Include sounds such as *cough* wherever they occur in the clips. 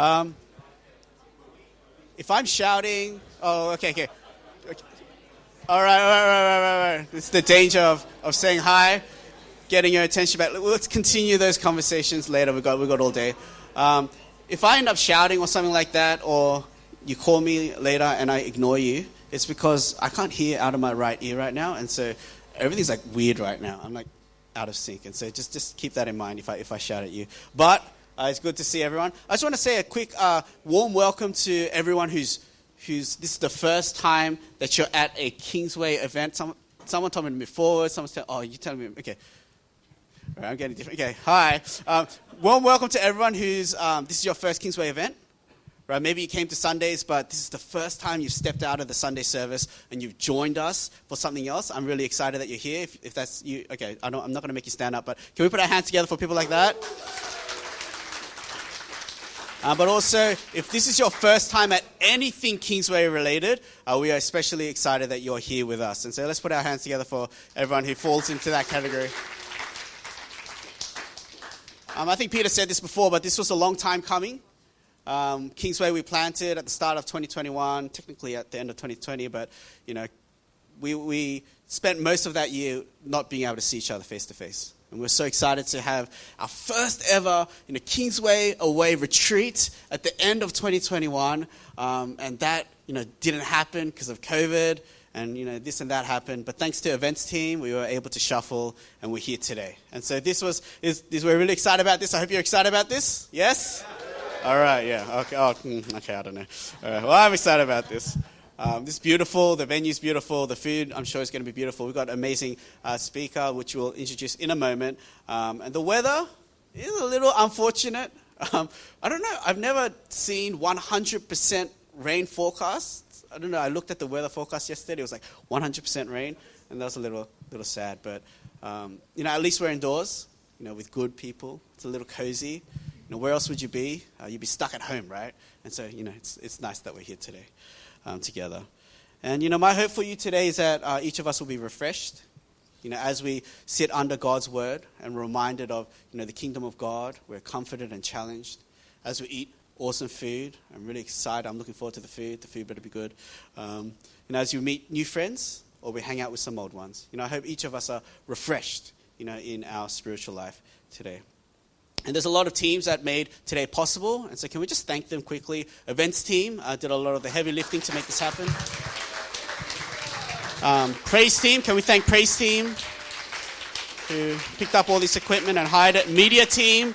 Um, if I'm shouting, oh, okay, okay. okay. All right, all right, all right, all right, all right. It's the danger of, of saying hi, getting your attention back. Let's continue those conversations later. We've got, we've got all day. Um, if I end up shouting or something like that, or you call me later and I ignore you, it's because I can't hear out of my right ear right now, and so everything's like weird right now. I'm like out of sync, and so just just keep that in mind if I if I shout at you. But uh, it's good to see everyone. I just want to say a quick uh, warm welcome to everyone who's who's this is the first time that you're at a Kingsway event. Some, someone told me forward. Someone's telling, oh, you're telling me, okay. I'm getting different. Okay, hi. Um, warm welcome to everyone who's um, this is your first Kingsway event. Right? Maybe you came to Sundays, but this is the first time you've stepped out of the Sunday service and you've joined us for something else. I'm really excited that you're here. If, if that's you, okay, I am not going to make you stand up, but can we put our hands together for people like that? Uh, but also, if this is your first time at anything Kingsway related, uh, we are especially excited that you're here with us. And so let's put our hands together for everyone who falls into that category. Um, I think Peter said this before, but this was a long time coming. Um, Kingsway we planted at the start of 2021, technically at the end of 2020, but you know, we, we spent most of that year not being able to see each other face to face. And we're so excited to have our first ever you know, Kingsway Away retreat at the end of 2021. Um, and that you know, didn't happen because of COVID and you know this and that happened. But thanks to events team we were able to shuffle and we're here today. And so this was is, this, we're really excited about this. I hope you're excited about this. Yes? All right, yeah. Okay, oh, hmm, okay, I don't know. All right, well, I'm excited about this. Um, this is beautiful. The venue's beautiful. The food, I'm sure, is going to be beautiful. We've got an amazing uh, speaker, which we'll introduce in a moment. Um, and the weather is a little unfortunate. Um, I don't know. I've never seen 100% rain forecasts. I don't know. I looked at the weather forecast yesterday. It was like 100% rain, and that was a little, little sad. But um, you know, at least we're indoors. You know, with good people. It's a little cozy You know, where else would you be? Uh, you'd be stuck at home, right? And so, you know, it's, it's nice that we're here today um, together. And, you know, my hope for you today is that uh, each of us will be refreshed, you know, as we sit under God's word and reminded of, you know, the kingdom of God. We're comforted and challenged. As we eat awesome food, I'm really excited. I'm looking forward to the food. The food better be good. Um, you know, as you meet new friends or we hang out with some old ones, you know, I hope each of us are refreshed, you know, in our spiritual life today. And there's a lot of teams that made today possible. And so, can we just thank them quickly? Events team uh, did a lot of the heavy lifting to make this happen. Um, praise team, can we thank Praise team who picked up all this equipment and hired it? Media team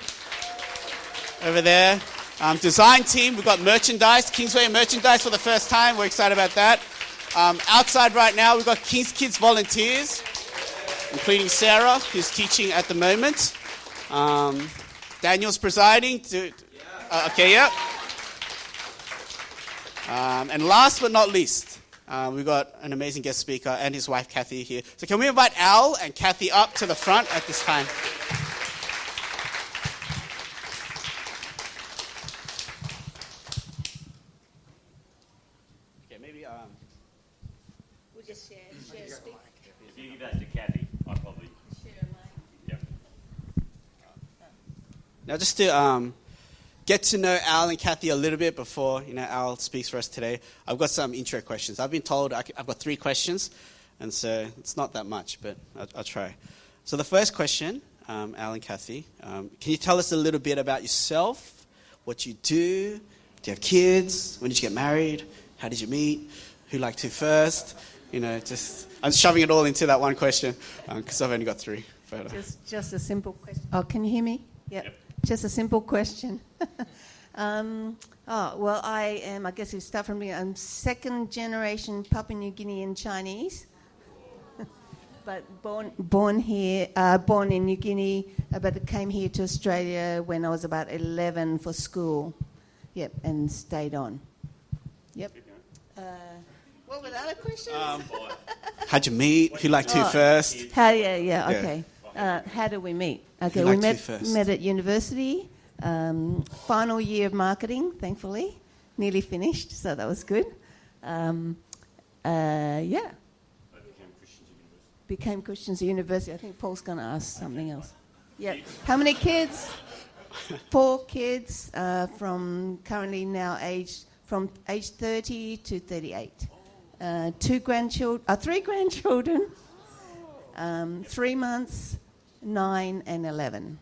over there. Um, design team, we've got merchandise, Kingsway merchandise for the first time. We're excited about that. Um, outside right now, we've got King's Kids volunteers, including Sarah, who's teaching at the moment. Daniel's presiding. To, uh, okay, yeah. Um, and last but not least, uh, we've got an amazing guest speaker and his wife Kathy here. So can we invite Al and Kathy up to the front at this time? Okay, maybe. Um, we'll just share, share speak. If you give that to Kathy. Now, just to um, get to know Al and Kathy a little bit before you know Al speaks for us today, I've got some intro questions. I've been told I, have got three questions, and so it's not that much, but I'll, I'll try. So the first question, um, Al and Kathy, um, can you tell us a little bit about yourself, what you do? Do you have kids? When did you get married? How did you meet? Who liked who first? You know, just I'm shoving it all into that one question because um, I've only got three. Just, just a simple question. Oh, can you hear me? Yep. yep. Just a simple question. *laughs* um, oh, well, I am, I guess you start from me, I'm second generation Papua New Guinean Chinese. *laughs* but born, born here, uh, born in New Guinea, uh, but came here to Australia when I was about 11 for school. Yep, and stayed on. Yep. Uh, what were the other questions? Um, *laughs* how'd you meet? Who liked oh, first? How, yeah, yeah, okay. Yeah. Uh, how did we meet? Okay, we met, met at university, um, final year of marketing, thankfully, nearly finished, so that was good. Um, uh, yeah. Became Christians at University. I think Paul's going to ask something else. Yeah. How many kids? four kids uh, from currently now age from age 30 to 38. Uh, two grandchildren, uh, three grandchildren, um, three months, nine and 11.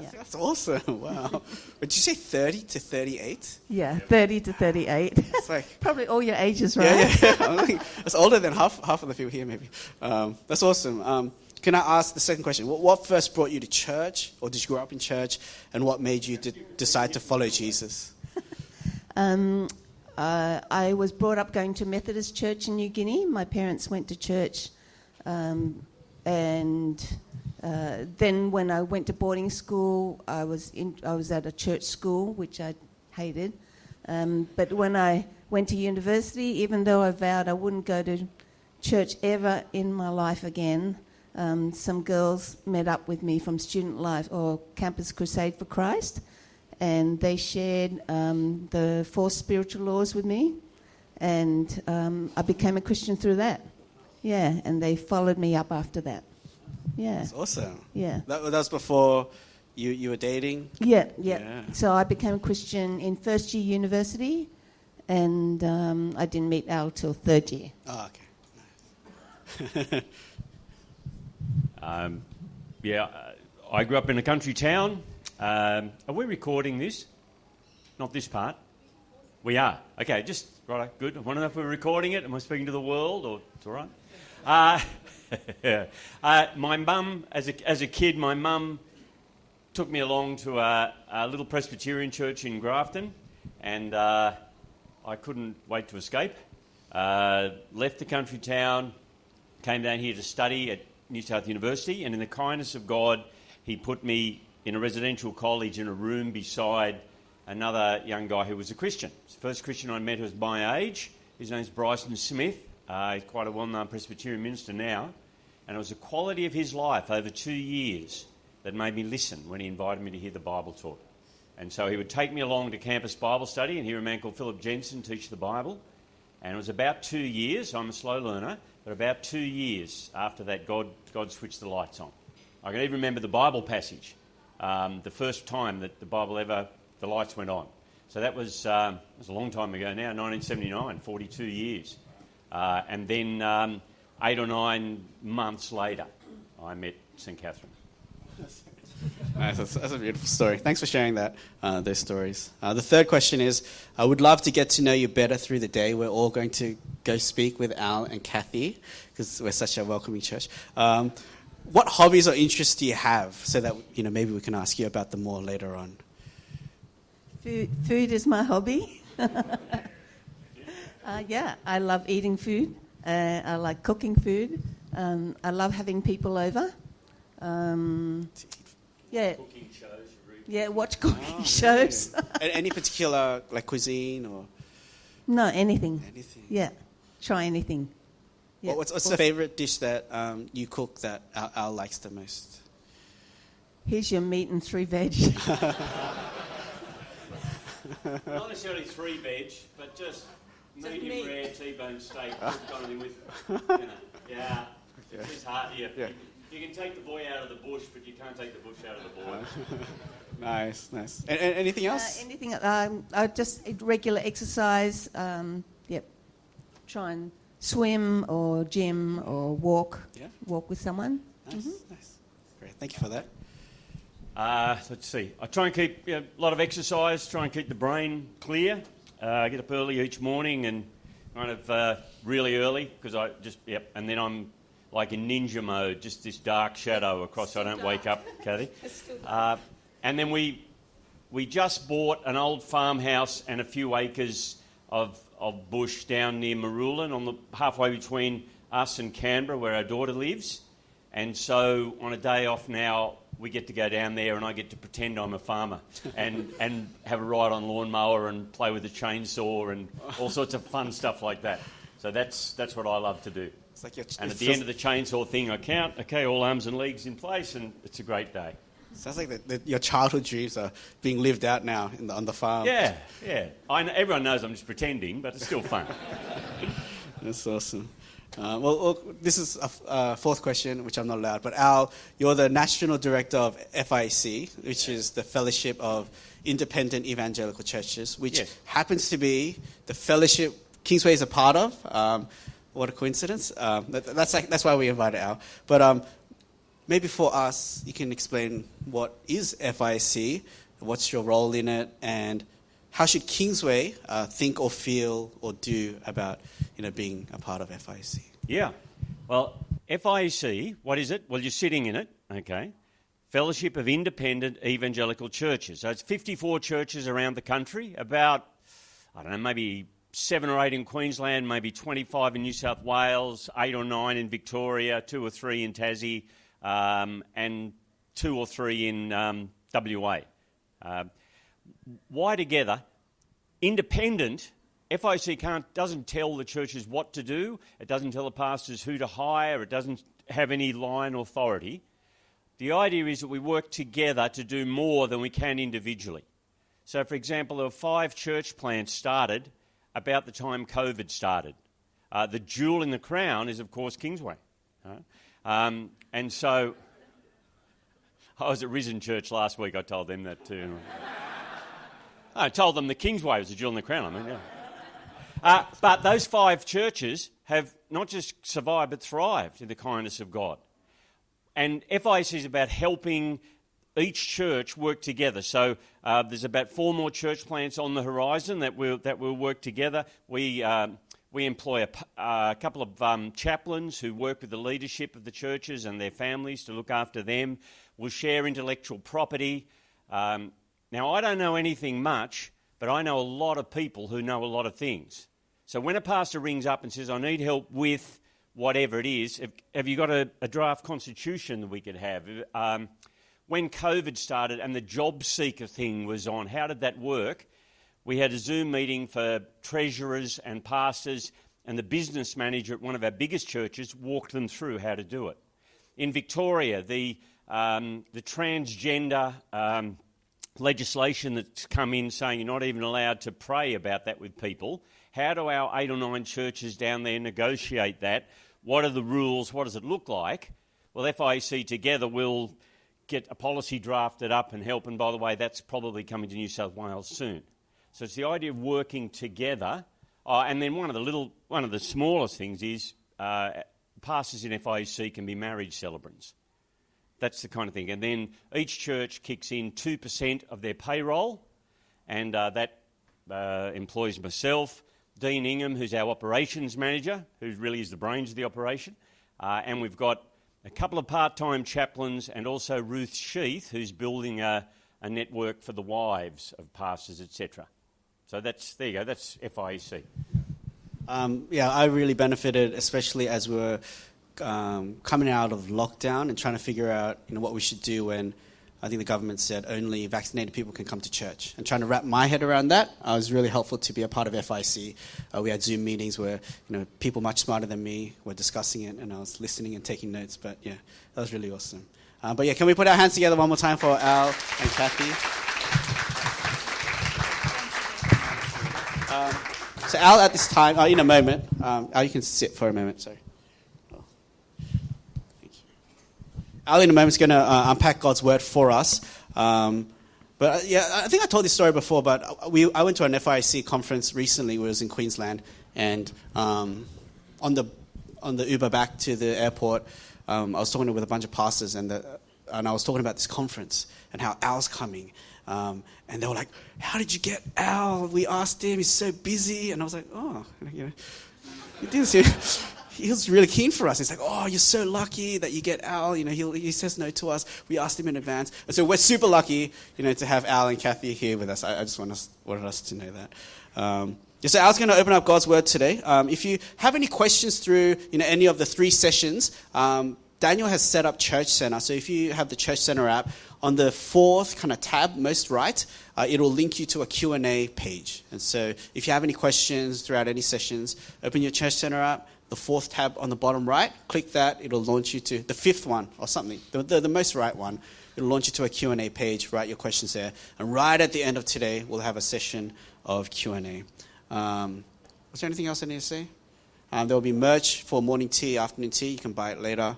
Yeah. That's awesome. *laughs* Wow. Did you say 30 to 38? Yeah, 30 to 38. It's like *laughs* probably all your ages, right? Yeah, yeah. yeah. it's older than half half of the people here, maybe. Um, that's awesome. Um, can I ask the second question? What, what, first brought you to church, or did you grow up in church, and what made you de- decide to follow Jesus? *laughs* um, uh, I was brought up going to Methodist Church in New Guinea. My parents went to church, um, and uh, then when I went to boarding school, I was in, I was at a church school, which I hated. Um, but when I went to university, even though I vowed I wouldn't go to church ever in my life again, um, some girls met up with me from Student Life or Campus Crusade for Christ, and they shared um, the four spiritual laws with me, and um, I became a Christian through that. Yeah, and they followed me up after that. Yeah, that's awesome. Yeah, that, that was before you you were dating. Yeah, yeah, yeah. So I became a Christian in first year university, and um, I didn't meet Al till third year. Oh, okay. *laughs* Um, yeah, uh, I grew up in a country town. Um, are we recording this? Not this part. We are. Okay, just right. Good. I want to know if we're recording it. Am I speaking to the world, or it's all right? Uh, *laughs* uh, my mum, as a, as a kid, my mum took me along to a, a, little Presbyterian church in Grafton, and uh, I couldn't wait to escape. Uh, left the country town, came down here to study at New South University, and in the kindness of God, he put me in a residential college in a room beside another young guy who was a Christian. the first Christian I met was my age. His name's Bryson Smith. Uh, he's quite a well known Presbyterian minister now. And it was the quality of his life over two years that made me listen when he invited me to hear the Bible taught. And so he would take me along to campus Bible study and hear a man called Philip Jensen teach the Bible. And it was about two years, I'm a slow learner, but about two years after that, God, God switched the lights on. I can even remember the Bible passage, um, the first time that the Bible ever, the lights went on. So that was, um, was a long time ago now, 1979, 42 years. Uh, and then um, eight or nine months later, I met St. Catherine. Nice, that's, that's, a beautiful story. Thanks for sharing that, uh, those stories. Uh, the third question is I would love to get to know you better through the day. We're all going to go speak with Al and Kathy because we're such a welcoming church. Um, what hobbies or interests do you have so that you know maybe we can ask you about them more later on? Food, food is my hobby. *laughs* uh, yeah, I love eating food. Uh, I like cooking food. Um, I love having people over. Um, yeah. Cooking shows. Yeah, watch cooking *laughs* oh, shows. Any particular like cuisine or? No, anything. Anything. Yeah, try anything. Yeah. what's, what's the favorite dish that um, you cook that Al, Al, likes the most? Here's your meat and three veg. *laughs* Not necessarily three veg, but just, just medium rare T-bone steak *laughs* cooked on with, you know, yeah. It's hard. Yeah. yeah. You can take the boy out of the bush, but you can't take the bush out of the boy. *laughs* nice, nice. And, and anything uh, else? Uh, anything? Um, I just regular exercise. Um, yep. Try and swim or gym or walk. Yeah. Walk with someone. Nice, mm-hmm. nice. Great. Thank you for that. Uh, let's see. I try and keep you know, a lot of exercise. Try and keep the brain clear. Uh, I get up early each morning and kind of uh, really early because I just yep. And then I'm like in ninja mode, just this dark shadow across. So I don't dark. wake up, *laughs* Kathy. Uh, and then we we just bought an old farmhouse and a few acres of of bush down near Marulan, on the halfway between us and Canberra, where our daughter lives. And so on a day off now, we get to go down there and I get to pretend I'm a farmer and, and have a ride on lawnmower and play with a chainsaw and all sorts of fun stuff like that. So that's, that's what I love to do. Like and at the end of the chainsaw thing, I count, okay, all arms and legs in place, and it's a great day. Sounds like the, the, your childhood dreams are being lived out now the, on the farm. Yeah, yeah. I everyone knows I'm just pretending, but it's still fun. *laughs* That's awesome. Uh, well, well, this is a f- uh, fourth question, which I'm not allowed. But Al, you're the national director of FIC, which is the Fellowship of Independent Evangelical Churches, which Yes. happens to be the fellowship Kingsway is a part of. Um, what a coincidence! Um, that, that's like, that's why we invited Al. But um, maybe for us, you can explain what is FIC, what's your role in it, and how should Kingsway uh, think or feel or do about you know being a part of FIC? Yeah. Well, FIEC, what is it? Well, you're sitting in it, okay. Fellowship of Independent Evangelical Churches. So it's 54 churches around the country, about, I don't know, maybe seven or eight in Queensland, maybe 25 in New South Wales, eight or nine in Victoria, two or three in Tassie, um, and two or three in um, WA. Uh, why together? Independent, FIC can't, doesn't tell the churches what to do, it doesn't tell the pastors who to hire, it doesn't have any line authority. The idea is that we work together to do more than we can individually. So, for example, there were five church plants started about the time COVID started. Uh, the jewel in the crown is, of course, Kingsway. Uh, um, and so, *laughs* I was at Risen Church last week, I told them that too. I told them the Kingsway was a jewel in the crown. I mean, yeah. Uh, but those five churches have not just survived but thrived in the kindness of God. And FIC is about helping each church work together. So uh, there's about four more church plants on the horizon that will that will work together. We um, we employ a, uh, couple of um, chaplains who work with the leadership of the churches and their families to look after them. We'll share intellectual property. Um, now I don't know anything much, but I know a lot of people who know a lot of things. So when a pastor rings up and says, "I need help with," whatever it is. Have, have you got a, a, draft constitution that we could have? Um, when COVID started and the job seeker thing was on, how did that work? We had a Zoom meeting for treasurers and pastors, and the business manager at one of our biggest churches walked them through how to do it. In Victoria, the, um, the transgender um, legislation that's come in saying you're not even allowed to pray about that with people. How do our eight or nine churches down there negotiate that? What are the rules? What does it look like? Well, FIC together will get a policy drafted up and help. And by the way, that's probably coming to New South Wales soon. So it's the idea of working together. Uh, and then one of the little, one of the smallest things is uh, pastors in FIC can be marriage celebrants. That's the kind of thing. And then each church kicks in 2% of their payroll, and uh, that uh, employs myself, Dean Ingham, who's our operations manager, who really is the brains of the operation, uh, and we've got a couple of part time chaplains, and also Ruth Sheath, who's building a, a network for the wives of pastors, etc. So that's, there you go, that's FIEC. Um, yeah, I really benefited, especially as we were um, coming out of lockdown and trying to figure out you know, what we should do when I think the government said only vaccinated people can come to church. And trying to wrap my head around that, I was really helpful to be a part of FIC. Uh, we had Zoom meetings where you know people much smarter than me were discussing it, and I was listening and taking notes. But yeah, that was really awesome. Uh, but yeah, can we put our hands together one more time for Al and Kathy? Um, so Al, at this time, uh, in a moment, um, Al, you can sit for a moment. Sorry. Oh. Thank you. Al, in a moment, is going to uh, unpack God's word for us. Um, but uh, yeah, I think I told this story before. But we, I went to an FIC conference recently. Where it was in Queensland, and um, on the on the Uber back to the airport, um, I was talking with a bunch of pastors, and the, and I was talking about this conference and how Al's coming. Um, and they were like, "How did you get Al?" We asked him. He's so busy, and I was like, "Oh, you know, this." He was really keen for us. He's like, "Oh, you're so lucky that you get Al. You know, he he says no to us. We asked him in advance, and so we're super lucky, you know, to have Al and Kathy here with us. I, I just want us, wanted us to know that." Um, so Al's going to open up God's Word today. Um, if you have any questions through, you know, any of the three sessions, um, Daniel has set up Church Center. So if you have the Church Center app, on the fourth kind of tab, most right, uh, it will link you to a Q&A page. And so if you have any questions throughout any sessions, open your Church Center app, the fourth tab on the bottom right, click that, it'll launch you to the fifth one or something, the, the, the most right one. It'll launch you to a Q&A page, write your questions there. And right at the end of today, we'll have a session of Q&A. Um, was there anything else I need to say? Um, there will be merch for morning tea, afternoon tea. You can buy it later.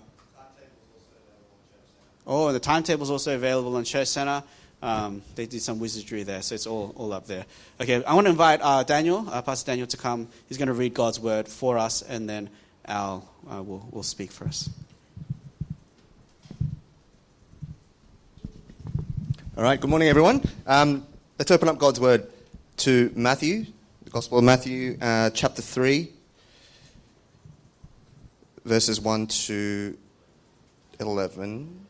Oh, and the timetable is also available on Church Center. Um, they did some wizardry there, so it's all, all up there. Okay, I want to invite uh, Daniel, uh, Pastor Daniel, to come. He's going to read God's word for us, and then Al uh, will, will speak for us. All right, good morning, everyone. Um, let's open up God's word to Matthew, the Gospel of Matthew, uh, chapter 3, verses 1 to 11.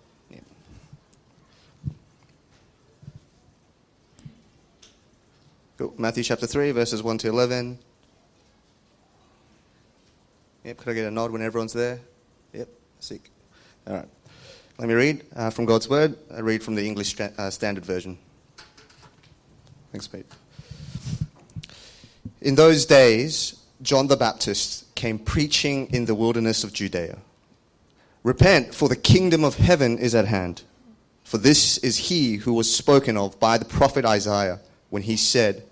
Matthew chapter 3, verses 1 to 11. Yep, could I get a nod when everyone's there? Yep, sick. All right. Let me read uh, from God's Word. I read from the English uh, Standard Version. Thanks, Pete. In those days, John the Baptist came preaching in the wilderness of Judea Repent, for the kingdom of heaven is at hand. For this is he who was spoken of by the prophet Isaiah when he said,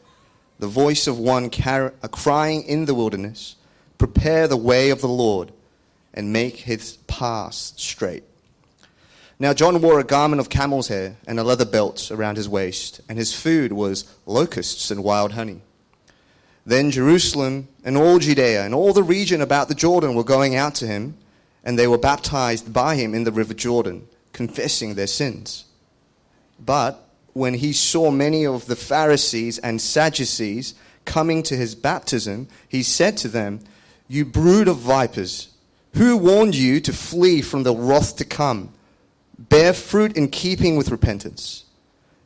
The voice of one car- crying in the wilderness, Prepare the way of the Lord, and make his paths straight. Now, John wore a garment of camel's hair and a leather belt around his waist, and his food was locusts and wild honey. Then Jerusalem and all Judea and all the region about the Jordan were going out to him, and they were baptized by him in the river Jordan, confessing their sins. But when he saw many of the Pharisees and Sadducees coming to his baptism, he said to them, You brood of vipers, who warned you to flee from the wrath to come? Bear fruit in keeping with repentance.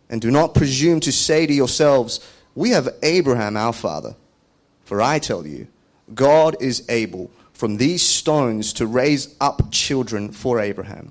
And do not presume to say to yourselves, We have Abraham our father. For I tell you, God is able from these stones to raise up children for Abraham.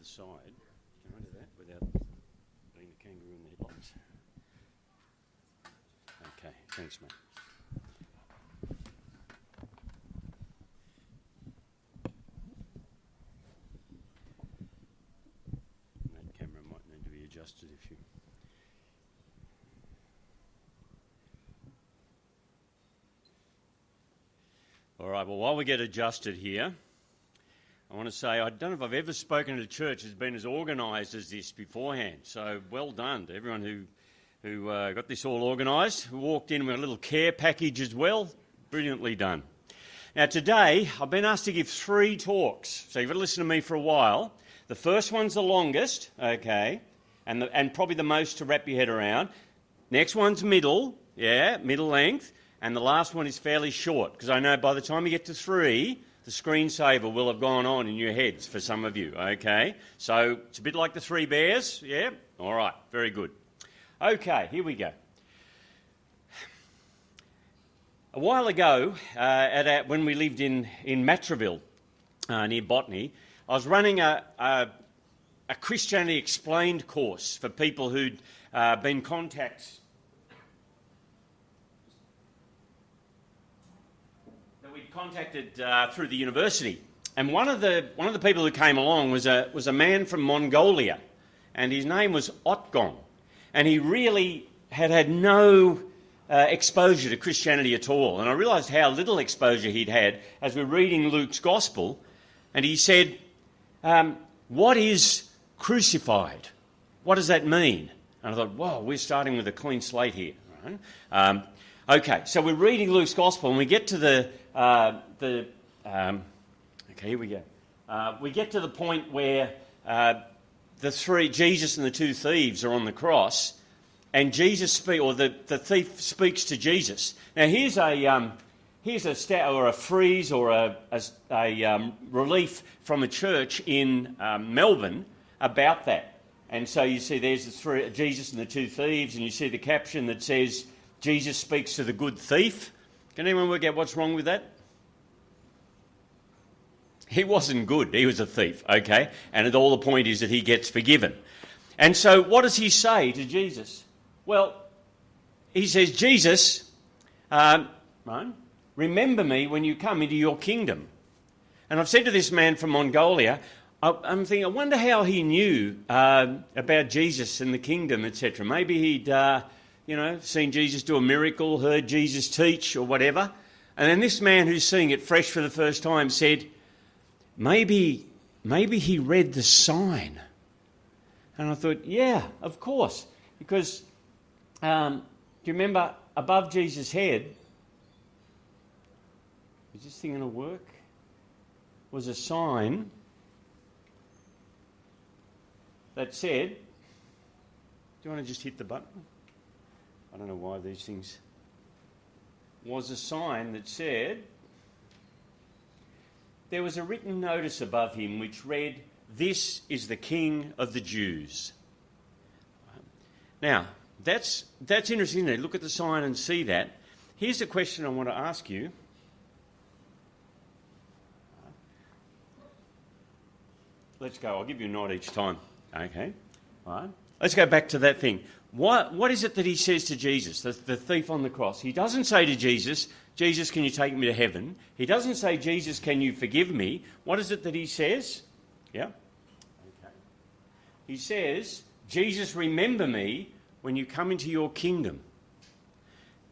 side, can I do that without being the kangaroo in the headlights? Okay, thanks, mate. That camera might need to be adjusted if you. All right, well, while we get adjusted here, I want to say I don't know if I've ever spoken at a church that's been as organised as this beforehand. So well done to everyone who, who uh, got this all organised, who walked in with a little care package as well. Brilliantly done. Now, today I've been asked to give three talks, so you've got to listen to me for a while. The first one's the longest, okay, and, the, and probably the most to wrap your head around. Next one's middle, yeah, middle length. And the last one is fairly short, because I know by the time you get to three, the screensaver will have gone on in your heads for some of you, okay? So it's a bit like the three bears, yeah? All right, very good. Okay, here we go. A while ago, uh, at our, when we lived in, in Matraville, uh, near Botany, I was running a, a, a Christianity Explained course for people who'd uh, been contacts that we'd contacted uh, through the university. And one of the, one of the people who came along was a, was a man from Mongolia, and his name was Otgong. And he really had had no uh, exposure to Christianity at all. And I realised how little exposure he'd had as we're reading Luke's Gospel. And he said, um, What is crucified? What does that mean? And I thought, Whoa, we're starting with a clean slate here. Right? Um, okay, so we're reading Luke's Gospel, and we get to the, uh, the um, okay, here we go. Uh, we get to the point where uh, the three, Jesus and the two thieves are on the cross, and Jesus speak, or the, the thief speaks to Jesus. Now here's a um, here's a stat or a frieze or a, a, a um, relief from a church in um, Melbourne about that. And so you see there's the three, Jesus and the two thieves, and you see the caption that says, Jesus speaks to the good thief. Can anyone work out what's wrong with that? He wasn't good. He was a thief, okay? And all the point is that he gets forgiven. And so what does he say to Jesus? Well, he says, Jesus, um, remember me when you come into your kingdom. And I've said to this man from Mongolia, I'm thinking, I wonder how he knew uh, about Jesus and the kingdom, etc. Maybe he'd, uh, you know, seen Jesus do a miracle, heard Jesus teach, or whatever. And then this man who's seeing it fresh for the first time said, maybe, maybe he read the sign. And I thought, yeah, of course. Because, um, do you remember above Jesus' head, is this thing going to work? Was a sign that said, Do you want to just hit the button? I don't know why these things. Was a sign that said, There was a written notice above him which read, This is the King of the Jews. Now, that's, that's interesting. Look at the sign and see that. Here's a question I want to ask you. Let's go. I'll give you a nod each time. Okay, all right. Let's go back to that thing. What, what is it that he says to Jesus, the, the thief on the cross? He doesn't say to Jesus, Jesus, can you take me to heaven? He doesn't say, Jesus, can you forgive me? What is it that he says? Yeah? Okay. He says, Jesus, remember me when you come into your kingdom.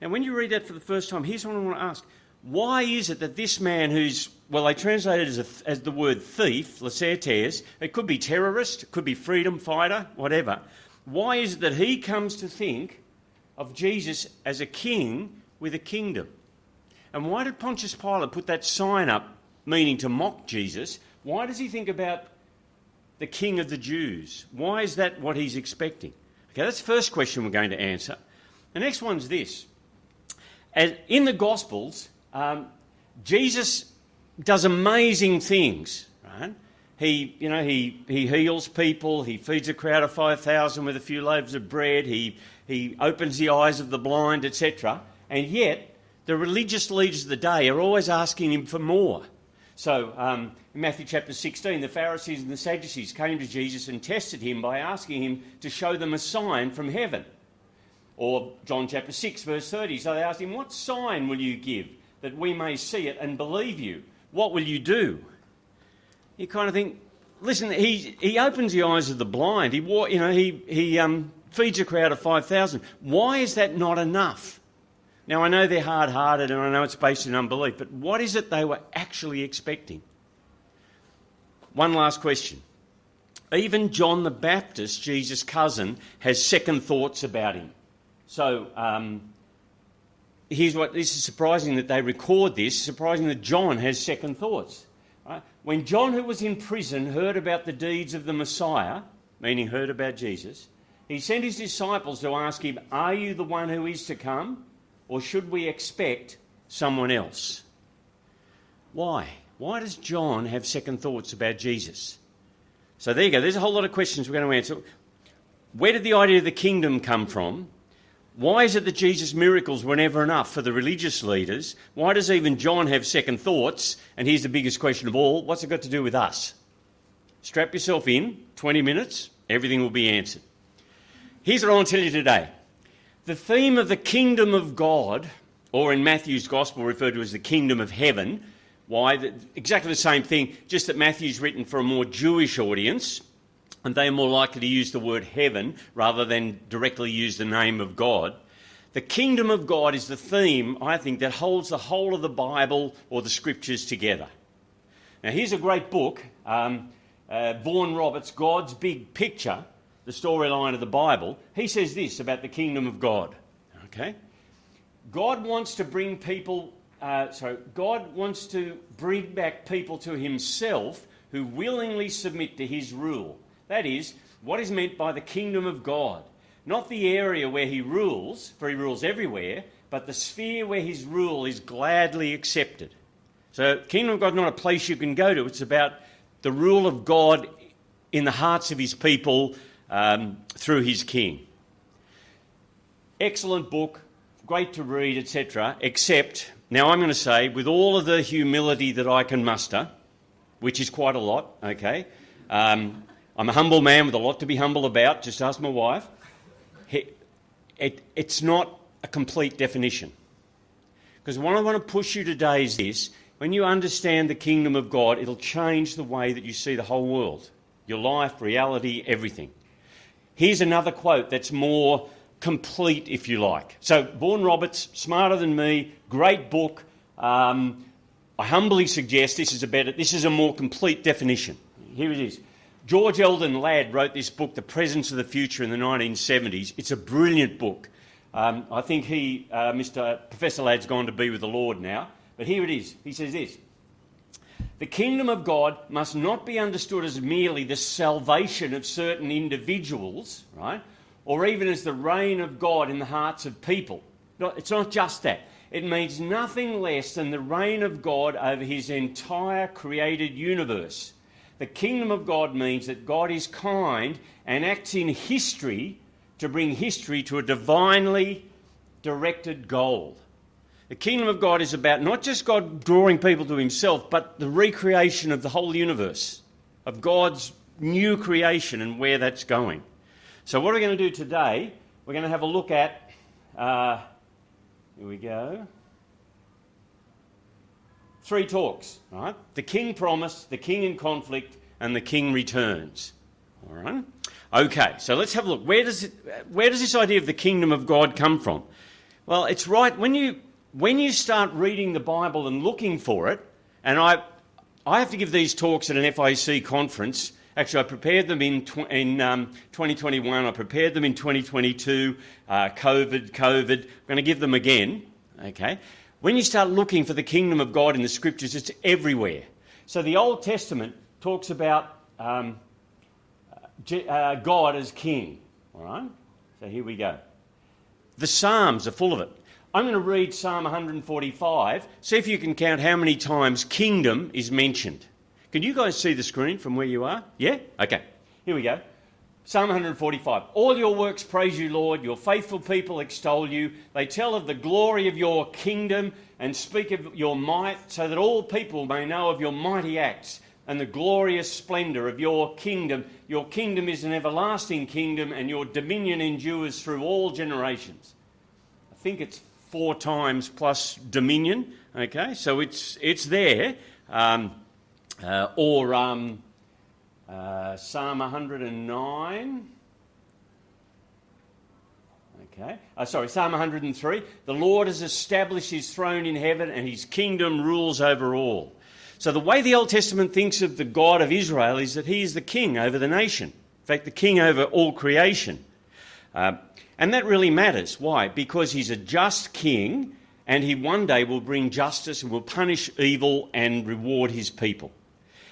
Now, when you read that for the first time, here's what I want to ask why is it that this man who's, well, they translate it as, a, as the word thief, lacertes, it could be terrorist, it could be freedom fighter, whatever. Why is it that he comes to think of Jesus as a king with a kingdom? And why did Pontius Pilate put that sign up meaning to mock Jesus? Why does he think about the king of the Jews? Why is that what he's expecting? Okay, that's the first question we're going to answer. The next one's this. As in the Gospels, um, Jesus does amazing things, right? He, you know, he, he heals people, he feeds a crowd of 5,000 with a few loaves of bread, he, he opens the eyes of the blind, etc. And yet, the religious leaders of the day are always asking him for more. So, um, in Matthew chapter 16, the Pharisees and the Sadducees came to Jesus and tested him by asking him to show them a sign from heaven. Or John chapter 6, verse 30. So they asked him, What sign will you give? that we may see it and believe you. What will you do? You kind of think, listen, he, he opens the eyes of the blind. He, you know, he, he um, feeds a crowd of 5,000. Why is that not enough? Now, I know they're hard hearted and I know it's based in unbelief, but what is it they were actually expecting? One last question. Even John the Baptist, Jesus' cousin, has second thoughts about him. So, um, here's what this is surprising that they record this. Surprising that John has second thoughts. Right? When John, who was in prison, heard about the deeds of the Messiah, meaning heard about Jesus, he sent his disciples to ask him, Are you the one who is to come, or should we expect someone else? Why? Why does John have second thoughts about Jesus? So there you go. There's a whole lot of questions we're going to answer. Where did the idea of the kingdom come from? Why is it that Jesus' miracles were never enough for the religious leaders? Why does even John have second thoughts? And here's the biggest question of all what's it got to do with us? Strap yourself in, 20 minutes, everything will be answered. Here's what I want to tell you today the theme of the kingdom of God, or in Matthew's gospel referred to as the kingdom of heaven. Why? Exactly the same thing, just that Matthew's written for a more Jewish audience and they are more likely to use the word heaven rather than directly use the name of God. The kingdom of God is the theme, I think, that holds the whole of the Bible or the scriptures together. Now, here's a great book, um, uh, Vaughan Roberts, God's Big Picture, the storyline of the Bible. He says this about the kingdom of God. Okay? God wants to bring people, uh, sorry, God wants to bring back people to himself who willingly submit to his rule. That is, what is meant by the kingdom of God. Not the area where he rules, for he rules everywhere, but the sphere where his rule is gladly accepted. So, kingdom of God is not a place you can go to. It's about the rule of God in the hearts of his people um, through his king. Excellent book, great to read, etc. Except, now I'm going to say, with all of the humility that I can muster, which is quite a lot, okay? Um, I'm a humble man with a lot to be humble about, just ask my wife. It, it, it's not a complete definition. Because what I want to push you today is this when you understand the kingdom of God, it'll change the way that you see the whole world your life, reality, everything. Here's another quote that's more complete, if you like. So, Vaughan Roberts, smarter than me, great book. Um, I humbly suggest this is a better, this is a more complete definition. Here it is. George Eldon Ladd wrote this book, The Presence of the Future, in the 1970s. It's a brilliant book. Um, I think he, uh, Mr. Professor Ladd's gone to be with the Lord now. But here it is. He says this The kingdom of God must not be understood as merely the salvation of certain individuals, right? Or even as the reign of God in the hearts of people. It's not just that. It means nothing less than the reign of God over his entire created universe. The kingdom of God means that God is kind and acts in history to bring history to a divinely directed goal. The kingdom of God is about not just God drawing people to himself, but the recreation of the whole universe, of God's new creation and where that's going. So, what we're going to do today, we're going to have a look at. Uh, here we go. Three talks, right? The king promised, the king in conflict, and the king returns. All right? Okay, so let's have a look. Where does, it, where does this idea of the kingdom of God come from? Well, it's right when you when you start reading the Bible and looking for it, and I, I have to give these talks at an FIC conference. Actually, I prepared them in, tw- in um, 2021. I prepared them in 2022. Uh, COVID, COVID. I'm going to give them again. Okay. When you start looking for the kingdom of God in the scriptures, it's everywhere. So the Old Testament talks about um, uh, God as king. All right. So here we go. The Psalms are full of it. I'm going to read Psalm 145. See if you can count how many times kingdom is mentioned. Can you guys see the screen from where you are? Yeah? Okay. Here we go. Psalm 145. All your works praise you, Lord. Your faithful people extol you. They tell of the glory of your kingdom and speak of your might, so that all people may know of your mighty acts and the glorious splendour of your kingdom. Your kingdom is an everlasting kingdom, and your dominion endures through all generations. I think it's four times plus dominion. Okay, so it's it's there. Um, uh, or um, uh, Psalm 109. Okay, uh, sorry, Psalm 103. The Lord has established his throne in heaven and his kingdom rules over all. So, the way the Old Testament thinks of the God of Israel is that he is the king over the nation. In fact, the king over all creation. Uh, and that really matters. Why? Because he's a just king and he one day will bring justice and will punish evil and reward his people.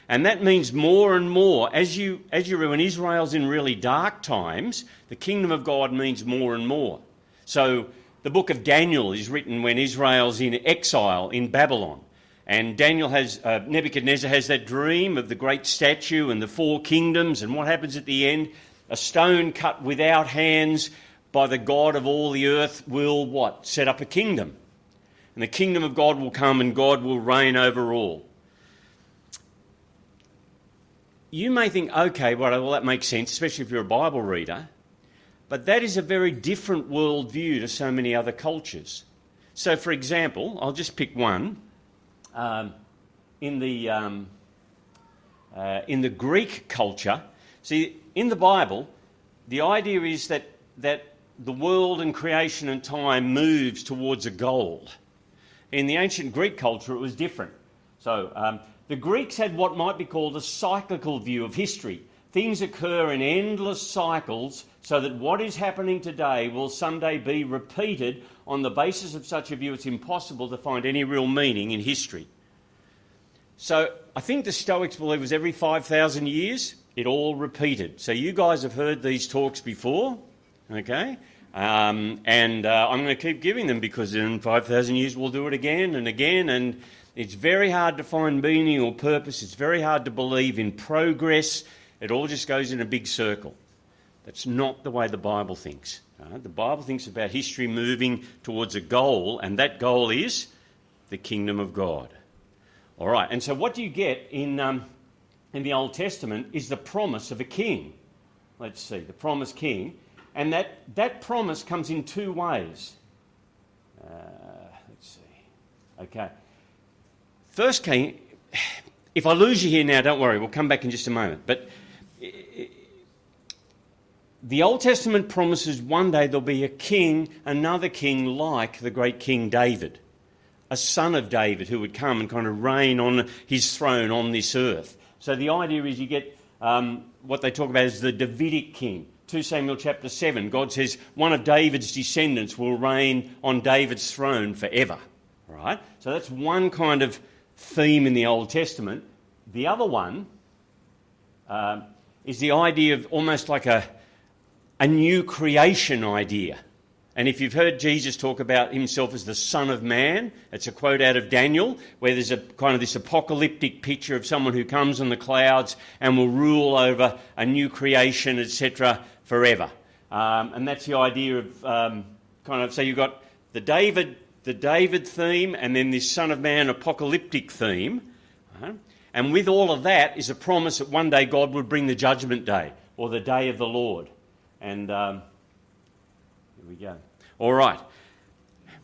And that means more and more, as you, as you when Israel's in really dark times, the kingdom of God means more and more. So the book of Daniel is written when Israel's in exile in Babylon. And Daniel has, uh, Nebuchadnezzar has that dream of the great statue and the four kingdoms, and what happens at the end? A stone cut without hands by the God of all the earth will what? Set up a kingdom. And the kingdom of God will come and God will reign over all. You may think, okay, well, that makes sense, especially if you're a Bible reader. But that is a very different worldview to so many other cultures. So, for example, I'll just pick one. Um, in, the, um, uh, in the Greek culture, see, in the Bible, the idea is that, that the world and creation and time moves towards a goal. In the ancient Greek culture, it was different. So, um, the Greeks had what might be called a cyclical view of history. Things occur in endless cycles so that what is happening today will someday be repeated. On the basis of such a view, it's impossible to find any real meaning in history. So, I think the Stoics believe it was every 5,000 years, it all repeated. So, you guys have heard these talks before, okay? Um, and uh, I'm going to keep giving them because in 5,000 years we'll do it again and again. And it's very hard to find meaning or purpose. It's very hard to believe in progress. It all just goes in a big circle. That's not the way the Bible thinks. Uh, the Bible thinks about history moving towards a goal, and that goal is the kingdom of God. All right, and so what do you get in, um, in the Old Testament is the promise of a king. Let's see, the promised king. And that, that promise comes in two ways. Uh, let's see. Okay. First king, if I lose you here now, don't worry, we'll come back in just a moment. But the Old Testament promises one day there'll be a king, another king like the great King David, a son of David who would come and kind of reign on his throne on this earth. So the idea is you get um, what they talk about as the Davidic king. 2 Samuel chapter 7, God says one of David's descendants will reign on David's throne forever. Right? So that's one kind of theme in the Old Testament. The other one uh, is the idea of almost like a, a new creation idea. And if you've heard Jesus talk about himself as the Son of Man, it's a quote out of Daniel, where there's a kind of this apocalyptic picture of someone who comes on the clouds and will rule over a new creation, etc., forever. Um, and that's the idea of um, kind of so you've got the David, the David theme, and then this Son of Man apocalyptic theme. Uh, and with all of that is a promise that one day God would bring the judgment day or the day of the Lord. And um, here we go. All right.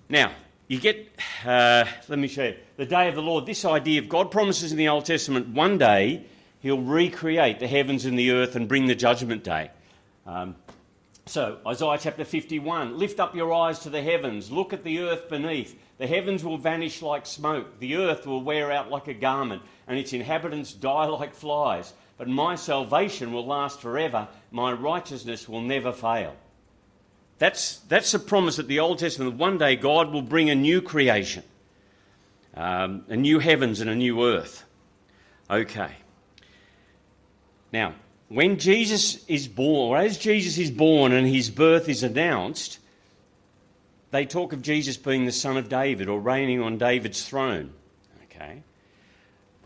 Now, you get, uh, let me show you, the day of the Lord. This idea of God promises in the Old Testament one day he'll recreate the heavens and the earth and bring the judgment day. Um, so, Isaiah chapter 51 Lift up your eyes to the heavens, look at the earth beneath. The heavens will vanish like smoke, the earth will wear out like a garment, and its inhabitants die like flies. But my salvation will last forever, my righteousness will never fail. That's, that's a promise that the Old Testament, one day God will bring a new creation, um, a new heavens and a new earth. Okay. Now, when Jesus is born, or as Jesus is born and his birth is announced, they talk of Jesus being the son of David or reigning on David's throne. Okay?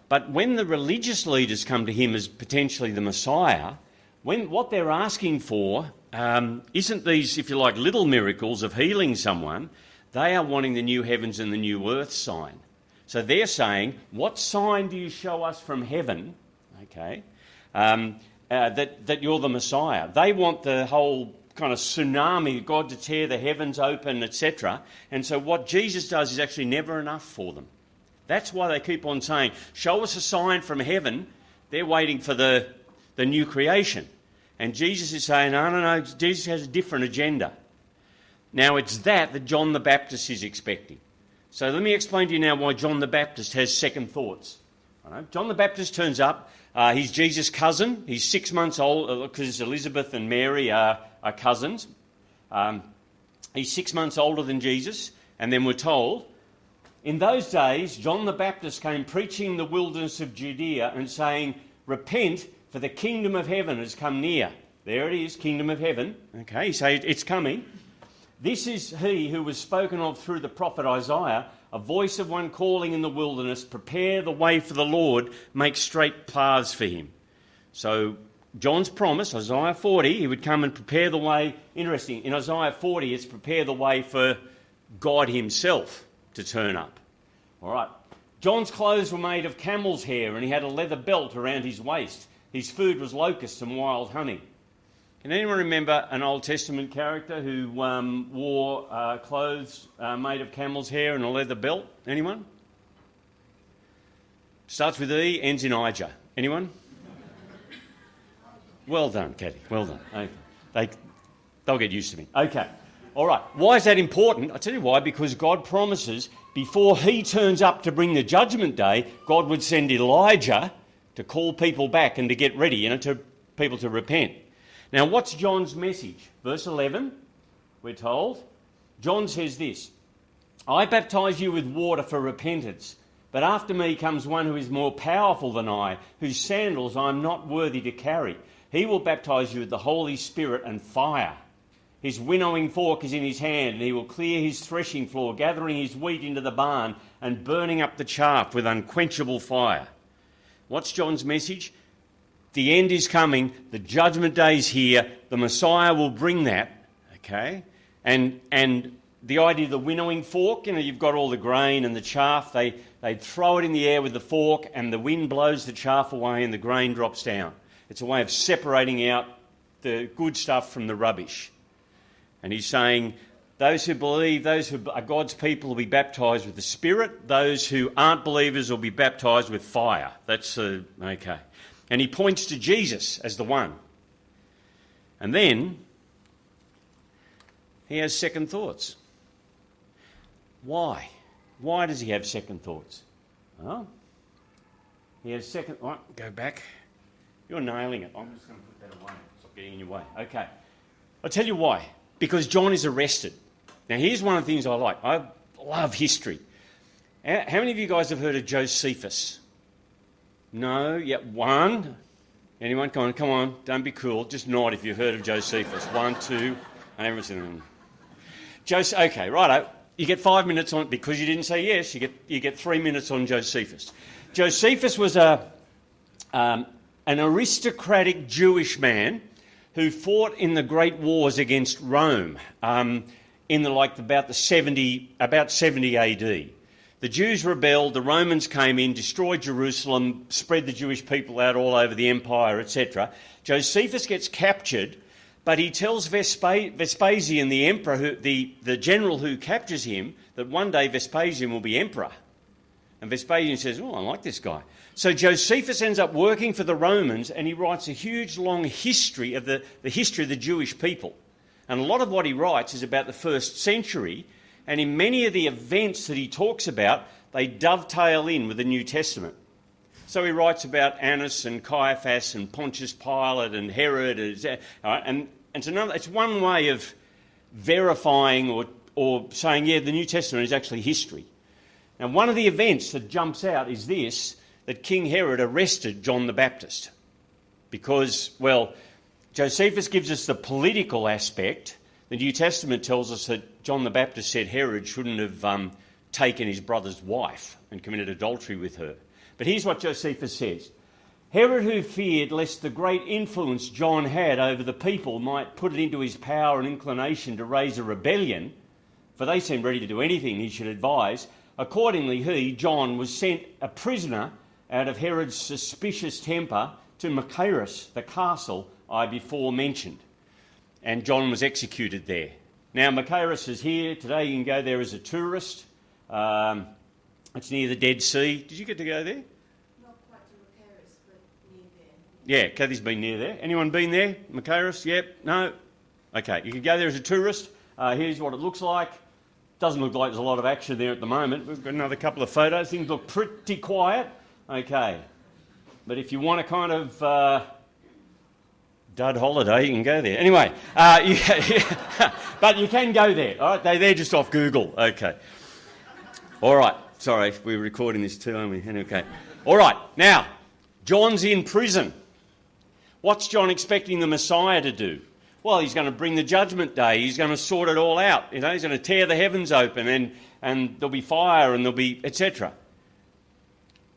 But when the religious leaders come to him as potentially the Messiah, when what they're asking for um, isn't these, if you like, little miracles of healing someone, they are wanting the new heavens and the new earth sign. So they're saying, What sign do you show us from heaven? Okay. Um, uh, that, that you're the Messiah. They want the whole kind of tsunami, God to tear the heavens open, etc. And so what Jesus does is actually never enough for them. That's why they keep on saying, Show us a sign from heaven. They're waiting for the, the new creation. And Jesus is saying, No, no, no, Jesus has a different agenda. Now, it's that that John the Baptist is expecting. So let me explain to you now why John the Baptist has second thoughts. John the Baptist turns up uh, he's Jesus' cousin. He's six months old because uh, Elizabeth and Mary are, are cousins. Um, he's six months older than Jesus. And then we're told, in those days, John the Baptist came preaching in the wilderness of Judea and saying, Repent, for the kingdom of heaven has come near. There it is, kingdom of heaven. Okay, so it's coming. This is he who was spoken of through the prophet Isaiah a voice of one calling in the wilderness, prepare the way for the Lord, make straight paths for him. So, John's promise, Isaiah 40, he would come and prepare the way. Interesting, in Isaiah 40, it's prepare the way for God himself to turn up. All right. John's clothes were made of camel's hair and he had a leather belt around his waist. His food was locusts and wild honey. Can anyone remember an Old Testament character who um, wore uh, clothes uh, made of camel's hair and a leather belt? Anyone? Starts with E, ends in Ijah. Anyone? Well done, Katie. Well done. Okay. They, they'll get used to me. Okay. All right. Why is that important? I'll tell you why. Because God promises before he turns up to bring the judgment day, God would send Elijah to call people back and to get ready, you know, to people to repent. Now, what's John's message? Verse 11, we're told. John says this I baptize you with water for repentance, but after me comes one who is more powerful than I, whose sandals I am not worthy to carry. He will baptize you with the Holy Spirit and fire. His winnowing fork is in his hand, and he will clear his threshing floor, gathering his wheat into the barn and burning up the chaff with unquenchable fire. What's John's message? The end is coming, the judgment day is here, the Messiah will bring that, okay? And, and the idea of the winnowing fork, you know, you've got all the grain and the chaff, they, they throw it in the air with the fork, and the wind blows the chaff away and the grain drops down. It's a way of separating out the good stuff from the rubbish. And he's saying, those who believe, those who are God's people, will be baptized with the Spirit. Those who aren't believers will be baptized with fire. That's okay. And he points to Jesus as the one. And then he has second thoughts. Why? Why does he have second thoughts? Well, he has second. Oh, go back. You're nailing it. I'm just going to put that away. Stop getting in your way. Okay. I'll tell you why. Because John is arrested. Now, here's one of the things I like. I love history. How many of you guys have heard of Josephus? No? Yep, one. Anyone? Come on, come on. Don't be cool. Just nod if you've heard of Josephus. One, two. And everyone's in. Jos- okay, righto. You get five minutes on because you didn't say yes. You get you get three minutes on Josephus. Josephus was a um, an aristocratic Jewish man who fought in the great wars against Rome um, in the like about the 70 about 70 AD. The Jews rebelled, the Romans came in, destroyed Jerusalem, spread the Jewish people out all over the empire, etc. Josephus gets captured, but he tells Vespasian, the emperor, who, the, the general who captures him, that one day Vespasian will be emperor. And Vespasian says, Oh, I like this guy. So Josephus ends up working for the Romans and he writes a huge long history of the, the history of the Jewish people. And a lot of what he writes is about the first century. And in many of the events that he talks about, they dovetail in with the New Testament. So he writes about Annas and Caiaphas and Pontius Pilate and Herod. And, and it's, another, it's one way of verifying or, or saying, yeah, the New Testament is actually history. Now, one of the events that jumps out is this that King Herod arrested John the Baptist. Because, well, Josephus gives us the political aspect. The New Testament tells us that John the Baptist said Herod shouldn't have um, taken his brother's wife and committed adultery with her. But here's what Josephus says Herod, who feared lest the great influence John had over the people might put it into his power and inclination to raise a rebellion, for they seemed ready to do anything he should advise, accordingly he, John, was sent a prisoner out of Herod's suspicious temper to Machaerus, the castle I before mentioned. And John was executed there. Now, Machaerus is here. Today you can go there as a tourist. Um, it's near the Dead Sea. Did you get to go there? Not quite to Machaerus, but near there. Yeah, Kathy's been near there. Anyone been there? Machaerus? Yep. No? Okay, you can go there as a tourist. Uh, here's what it looks like. Doesn't look like there's a lot of action there at the moment. We've got another couple of photos. Things look pretty quiet. Okay. But if you want to kind of uh, dud holiday, you can go there. Anyway, uh, *laughs* you, but you can go there. All right, they, they're just off Google. Okay. All right. Sorry, we're recording this too, aren't we? Okay. All right. Now, John's in prison. What's John expecting the Messiah to do? Well, he's going to bring the judgment day. He's going to sort it all out. You know, he's going to tear the heavens open, and, and there'll be fire, and there'll be etc.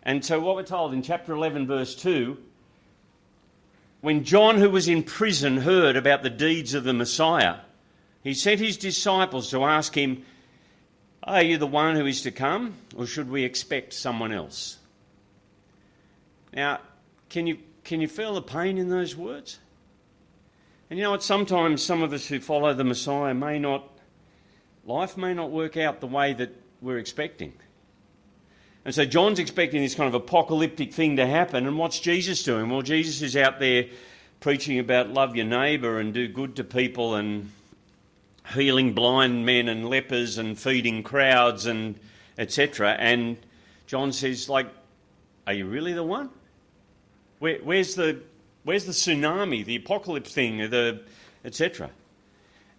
And so, what we're told in chapter 11, verse 2 when John, who was in prison, heard about the deeds of the Messiah, he sent his disciples to ask him, Are you the one who is to come, or should we expect someone else? Now, can you, can you feel the pain in those words? And you know what? Sometimes some of us who follow the Messiah may not, life may not work out the way that we're expecting. And so John's expecting this kind of apocalyptic thing to happen. And what's Jesus doing? Well, Jesus is out there preaching about love your neighbour and do good to people and healing blind men and lepers and feeding crowds and etc. And John says, like, are you really the one? Where, where's the where's the tsunami, the apocalypse thing, the etc.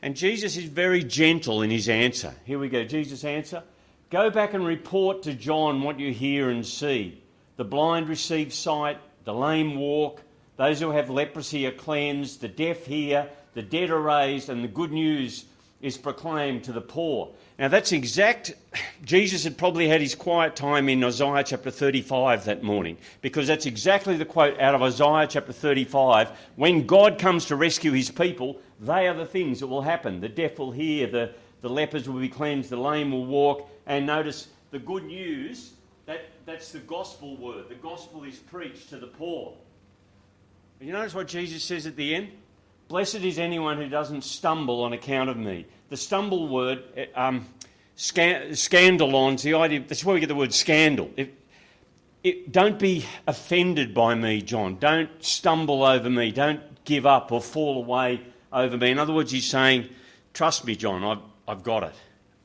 And Jesus is very gentle in his answer. Here we go. Jesus' answer. Go back and report to John what you hear and see. The blind receive sight, the lame walk, those who have leprosy are cleansed, the deaf hear, the dead are raised, and the good news is proclaimed to the poor. Now, that's exact. Jesus had probably had his quiet time in Isaiah chapter 35 that morning, because that's exactly the quote out of Isaiah chapter 35. When God comes to rescue his people, they are the things that will happen. The deaf will hear, the, the lepers will be cleansed, the lame will walk. And notice the good news that, that's the gospel word. The gospel is preached to the poor. But you notice what Jesus says at the end? Blessed is anyone who doesn't stumble on account of me. The stumble word, eh, um, scandalon's the idea, that's where we get the word scandal. It, it, don't be offended by me, John. Don't stumble over me. Don't give up or fall away over me. In other words, he's saying, Trust me, John, I've, I've got it.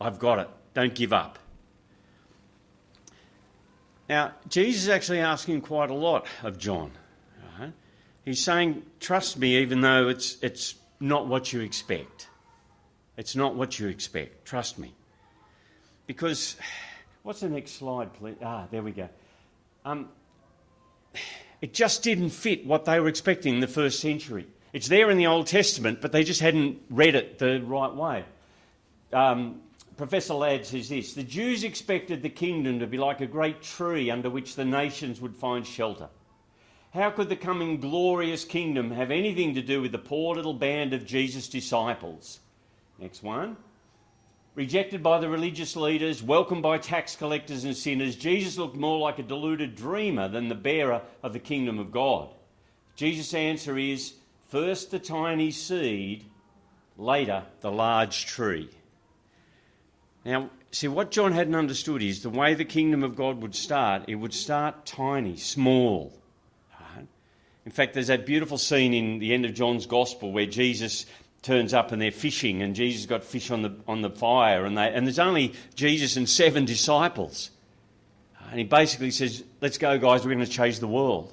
I've got it. Don't give up. Now, Jesus is actually asking quite a lot of John. He's saying, trust me, even though it's, it's not what you expect. It's not what you expect. Trust me. Because, what's the next slide, please? Ah, there we go. Um, it just didn't fit what they were expecting in the first century. It's there in the Old Testament, but they just hadn't read it the right way. Um, Professor Ladd says this The Jews expected the kingdom to be like a great tree under which the nations would find shelter. How could the coming glorious kingdom have anything to do with the poor little band of Jesus' disciples? Next one. Rejected by the religious leaders, welcomed by tax collectors and sinners, Jesus looked more like a deluded dreamer than the bearer of the kingdom of God. Jesus' answer is first the tiny seed, later the large tree. Now, see, what John hadn't understood is the way the kingdom of God would start, it would start tiny, small. In fact, there's that beautiful scene in the end of John's Gospel where Jesus turns up and they're fishing, and Jesus got fish on the, on the fire, and, they, and there's only Jesus and seven disciples. And he basically says, Let's go, guys, we're going to change the world.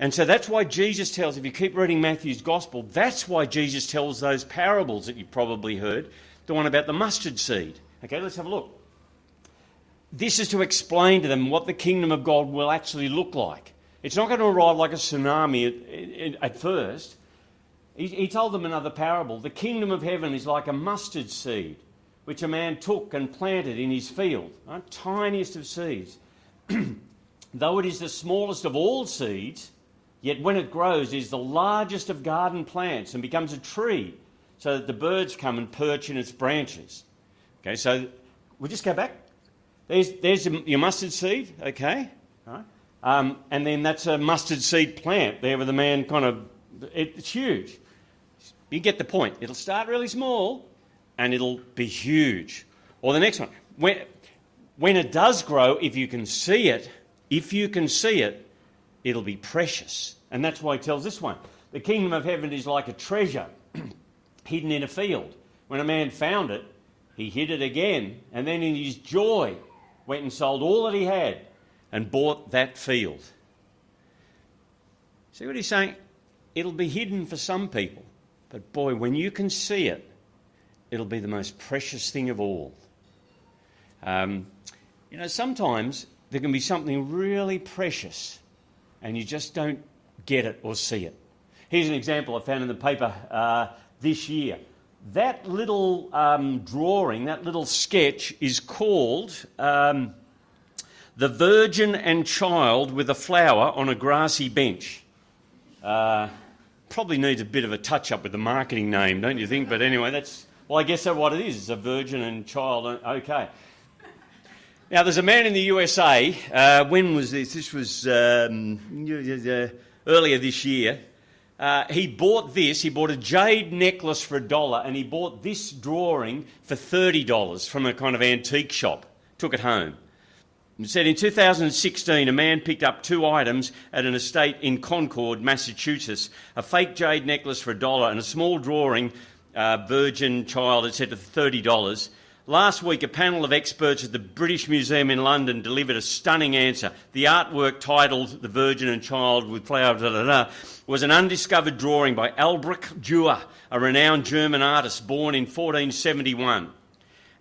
And so that's why Jesus tells, if you keep reading Matthew's Gospel, that's why Jesus tells those parables that you've probably heard, the one about the mustard seed. Okay, let's have a look. This is to explain to them what the kingdom of God will actually look like. It's not going to arrive like a tsunami at, at, at first. He, he told them another parable. The kingdom of heaven is like a mustard seed, which a man took and planted in his field, right? tiniest of seeds. *clears throat* Though it is the smallest of all seeds, yet when it grows, is the largest of garden plants and becomes a tree, so that the birds come and perch in its branches. Okay, so we'll just go back. There's, there's your mustard seed, okay? Right. Um, and then that's a mustard seed plant there with a man kind of, it, it's huge. You get the point. It'll start really small and it'll be huge. Or the next one. When, when it does grow, if you can see it, if you can see it, it'll be precious. And that's why he tells this one. The kingdom of heaven is like a treasure *clears throat* hidden in a field. When a man found it, he hid it again, and then in his joy went and sold all that he had and bought that field. See what he's saying? It'll be hidden for some people, but boy, when you can see it, it'll be the most precious thing of all. Um, you know, sometimes there can be something really precious and you just don't get it or see it. Here's an example I found in the paper uh, this year. That little um, drawing, that little sketch, is called um, the Virgin and Child with a Flower on a Grassy Bench. Uh, probably needs a bit of a touch up with the marketing name, don't you think? But anyway, that's, well, I guess that's what it is. It's a Virgin and Child. Uh, okay. Now, there's a man in the USA. Uh, when was this? This was um, earlier this year. Uh, he bought this. He bought a jade necklace for a dollar, and he bought this drawing for thirty dollars from a kind of antique shop. Took it home. It said in 2016, a man picked up two items at an estate in Concord, Massachusetts a fake jade necklace for a dollar and a small drawing, uh, virgin child, etc., for $30. Last week, a panel of experts at the British Museum in London delivered a stunning answer. The artwork titled The Virgin and Child with Flowers, da, da, da, was an undiscovered drawing by Albrecht Dürer, a renowned German artist born in 1471,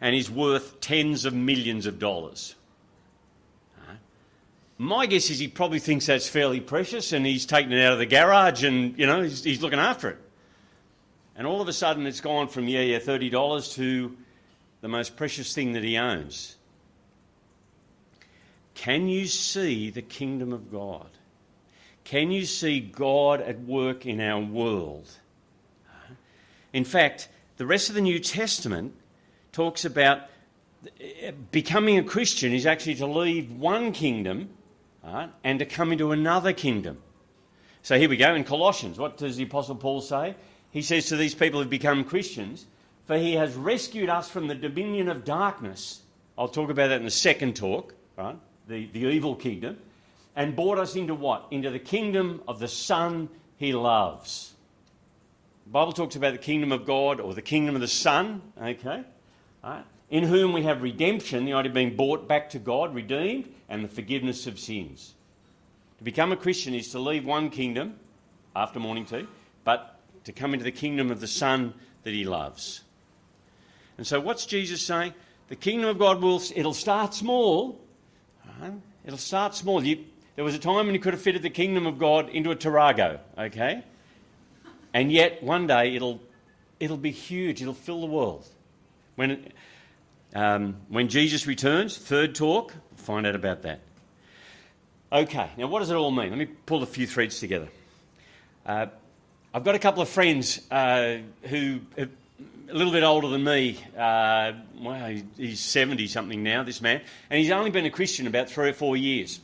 and is worth tens of millions of dollars. My guess is he probably thinks that's fairly precious and he's taken it out of the garage and, you know, he's, he's looking after it. And all of a sudden, it's gone from, yeah, yeah, $30 to the most precious thing that he owns. Can you see the kingdom of God? Can you see God at work in our world? In fact, the rest of the New Testament talks about eh, becoming a Christian is actually to leave one kingdom right, and to come into another kingdom. So here we go in Colossians. What does the Apostle Paul say? He says to these people who've become Christians, For he has rescued us from the dominion of darkness. I'll talk about that in the second talk, right? The, the evil kingdom. And brought us into what? Into the kingdom of the Son he loves. The Bible talks about the kingdom of God or the kingdom of the Son, okay? Right? In whom we have redemption, the idea of being brought back to God, redeemed, and the forgiveness of sins. To become a Christian is to leave one kingdom after morning tea, but to come into the kingdom of the Son that he loves. And so, what's Jesus saying? The kingdom of God will it'll start small. It'll start small. You, there was a time when you could have fitted the kingdom of God into a Tarago, okay? And yet, one day it'll it'll be huge. It'll fill the world. When um, when Jesus returns, third talk, find out about that. Okay, now what does it all mean? Let me pull a few threads together. Uh, I've got a couple of friends uh, who are a little bit older than me. Uh, well, he's 70 something now, this man, and he's only been a Christian about three or four years.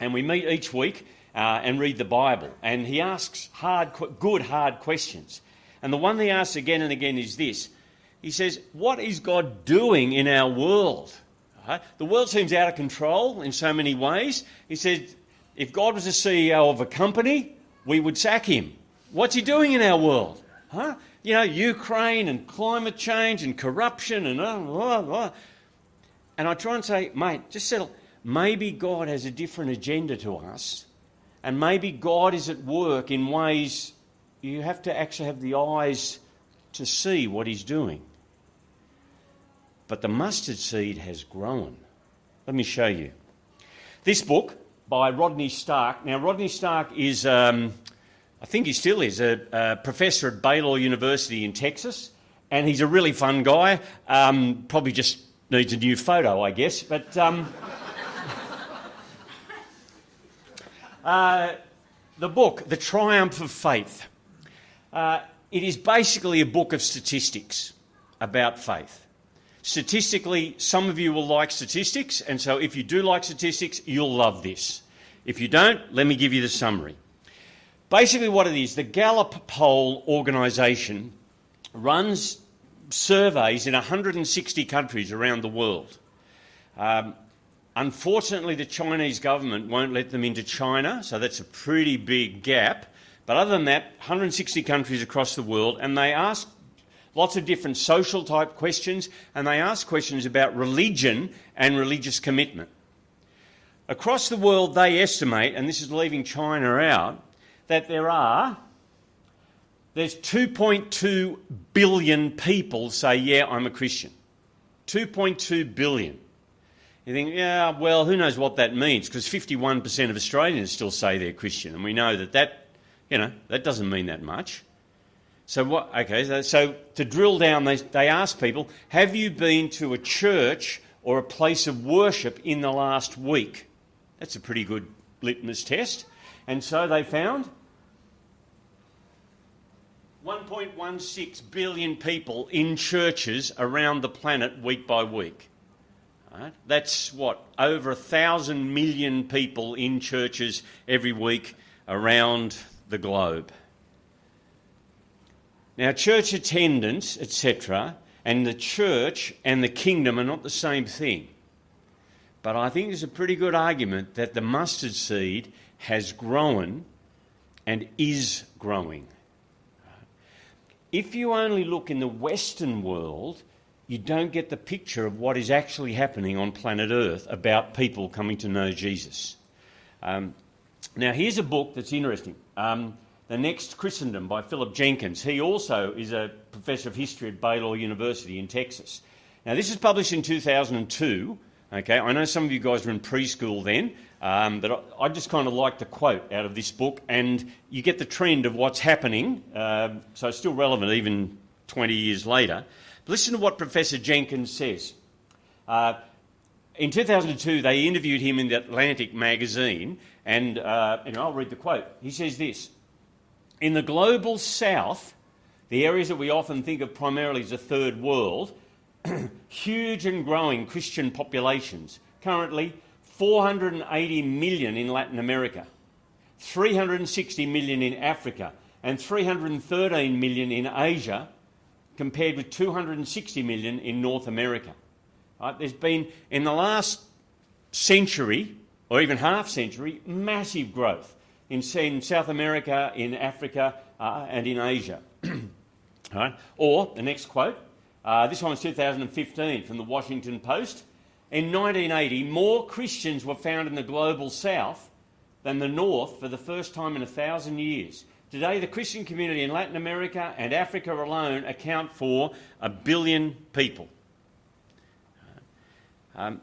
And we meet each week uh, and read the Bible, and he asks hard, good, hard questions. And the one he asks again and again is this He says, What is God doing in our world? Right? The world seems out of control in so many ways. He said, if God was the CEO of a company, we would sack him. What's he doing in our world? Huh? You know, Ukraine and climate change and corruption and uh, blah, blah. And I try and say, mate, just settle. Maybe God has a different agenda to us, and maybe God is at work in ways you have to actually have the eyes to see what he's doing but the mustard seed has grown. Let me show you. This book by Rodney Stark. Now, Rodney Stark is, um, I think he still is, a, a, professor at Baylor University in Texas, and he's a really fun guy. Um, probably just needs a new photo, I guess. But um, *laughs* uh, the book, The Triumph of Faith, uh, it is basically a book of statistics about faith. Statistically, some of you will like statistics, and so if you do like statistics, you'll love this. If you don't, let me give you the summary. Basically, what it is the Gallup poll organisation runs surveys in 160 countries around the world. Um, unfortunately, the Chinese government won't let them into China, so that's a pretty big gap. But other than that, 160 countries across the world, and they ask lots of different social type questions, and they ask questions about religion and religious commitment. Across the world, they estimate, and this is leaving China out, that there are there's 2.2 billion people say, yeah, I'm a Christian. 2.2 billion. You think, yeah, well, who knows what that means? Because 51% of Australians still say they're Christian, and we know that that, you know, that doesn't mean that much. So what? Okay, so, so to drill down, they, they ask people, have you been to a church or a place of worship in the last week? That's a pretty good litmus test. And so they found 1.16 billion people in churches around the planet week by week. Right? That's what? Over a thousand million people in churches every week around the globe. Now, church attendance, etc., and the church and the kingdom are not the same thing. But I think there's a pretty good argument that the mustard seed has grown and is growing. If you only look in the Western world, you don't get the picture of what is actually happening on planet Earth about people coming to know Jesus. Um, now, here's a book that's interesting. Um, the Next Christendom by Philip Jenkins. He also is a professor of history at Baylor University in Texas. Now, this is published in 2002, Okay, I know some of you guys were in preschool then, um, but I, I just kind of like the quote out of this book, and you get the trend of what's happening, uh, so it's still relevant even 20 years later. Listen to what Professor Jenkins says. Uh, in 2002, they interviewed him in the Atlantic magazine, and, uh, and I'll read the quote. He says this In the global south, the areas that we often think of primarily as the third world, *clears throat* huge and growing Christian populations. Currently, 480 million in Latin America, 360 million in Africa, and 313 million in Asia, compared with 260 million in North America. Right? There's been, in the last century, or even half century, massive growth in, in South America, in Africa, uh, and in Asia. *clears throat* right? Or, the next quote, uh, this one was 2015 from the Washington Post. In 1980, more Christians were found in the global south than the north for the first time in a thousand years. Today, the Christian community in Latin America and Africa alone account for a billion people. Um,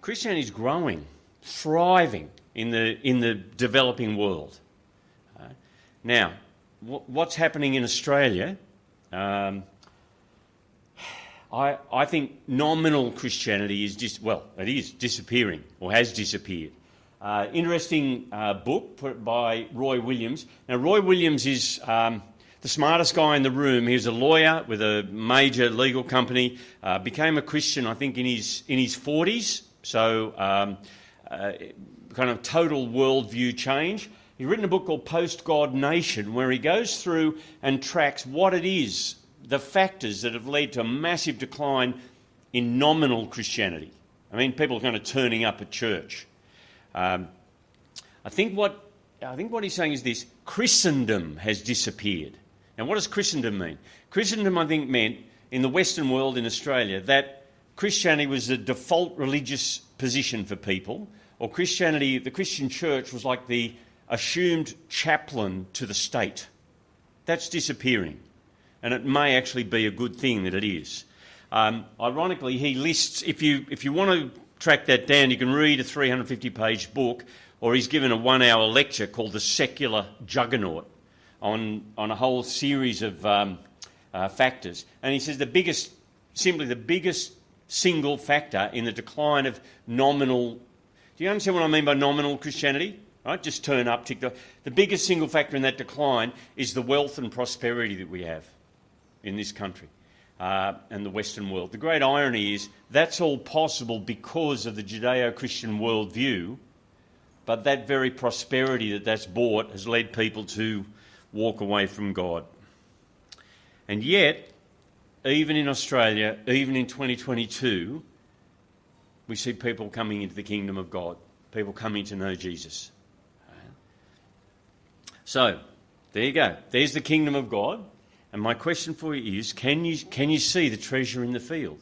Christianity is growing, thriving in the, in the developing world. Uh, now, what's happening in Australia? Um, I, I think nominal Christianity is just, well, it is disappearing or has disappeared. Uh, interesting uh, book put by Roy Williams. Now, Roy Williams is um, the smartest guy in the room. He was a lawyer with a major legal company, uh, became a Christian, I think, in his, in his 40s. So, um, uh, kind of total worldview change. He's written a book called Post God Nation, where he goes through and tracks what it is the factors that have led to a massive decline in nominal Christianity. I mean, people are kind of turning up at church. Um, I think what I think what he's saying is this: Christendom has disappeared. Now, what does Christendom mean? Christendom, I think, meant in the Western world in Australia that Christianity was the default religious position for people, or Christianity, the Christian church was like the assumed chaplain to the state. That's disappearing and it may actually be a good thing that it is. Um, ironically, he lists, if you, if you want to track that down, you can read a 350 page book, or he's given a one hour lecture called The Secular Juggernaut on, on a whole series of um, uh, factors. And he says the biggest, simply the biggest single factor in the decline of nominal. Do you understand what I mean by nominal Christianity? Right, just turn up, tick the. The biggest single factor in that decline is the wealth and prosperity that we have in this country uh, and the Western world. The great irony is that's all possible because of the Judeo Christian worldview, but that very prosperity that that's brought has led people to walk away from God. And yet, even in Australia, even in 2022, we see people coming into the kingdom of God, people coming to know Jesus. So, there you go. There's the kingdom of God. And my question for you is can you, can you see the treasure in the field?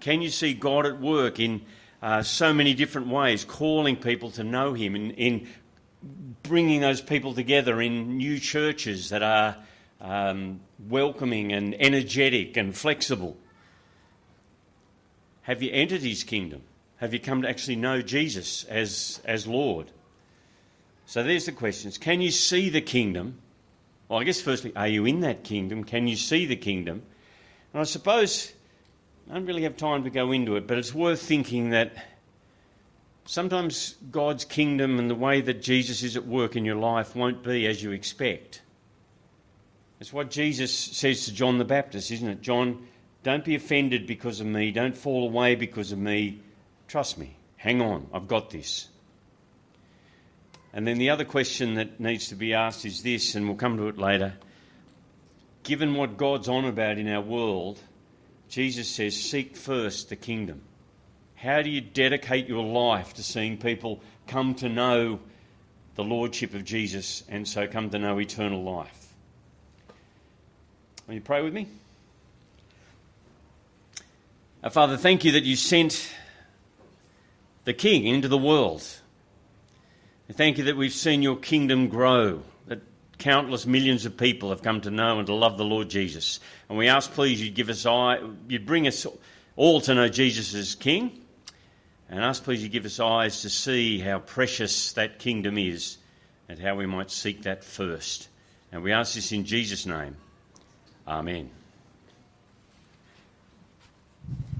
Can you see God at work in uh, so many different ways, calling people to know Him, in, in bringing those people together in new churches that are um, welcoming and energetic and flexible? Have you entered His kingdom? Have you come to actually know Jesus as, as Lord? So there's the questions. Can you see the kingdom? Well, I guess firstly, are you in that kingdom? Can you see the kingdom? And I suppose I don't really have time to go into it, but it's worth thinking that sometimes God's kingdom and the way that Jesus is at work in your life won't be as you expect. It's what Jesus says to John the Baptist, isn't it? John, don't be offended because of me. Don't fall away because of me. Trust me. Hang on. I've got this. And then the other question that needs to be asked is this, and we'll come to it later. Given what God's on about in our world, Jesus says, Seek first the kingdom. How do you dedicate your life to seeing people come to know the Lordship of Jesus and so come to know eternal life? Will you pray with me? Our Father, thank you that you sent the King into the world thank you that we've seen your kingdom grow, that countless millions of people have come to know and to love the Lord Jesus. And we ask, please, you'd give us eye, you'd bring us all to know Jesus as King. And ask, please, you give us eyes to see how precious that kingdom is and how we might seek that first. And we ask this in Jesus' name. Amen.